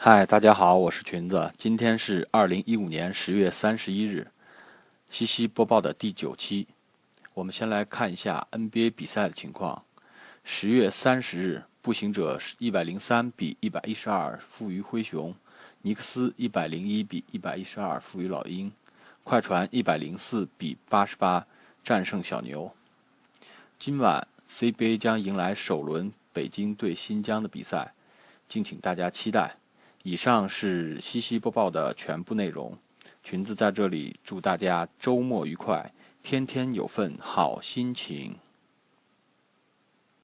嗨，大家好，我是裙子。今天是二零一五年十月三十一日，西西播报的第九期。我们先来看一下 NBA 比赛的情况。十月三十日，步行者一百零三比一百一十二负于灰熊，尼克斯一百零一比一百一十二负于老鹰，快船一百零四比八十八战胜小牛。今晚 CBA 将迎来首轮北京对新疆的比赛，敬请大家期待。以上是西西播报的全部内容。裙子在这里祝大家周末愉快，天天有份好心情。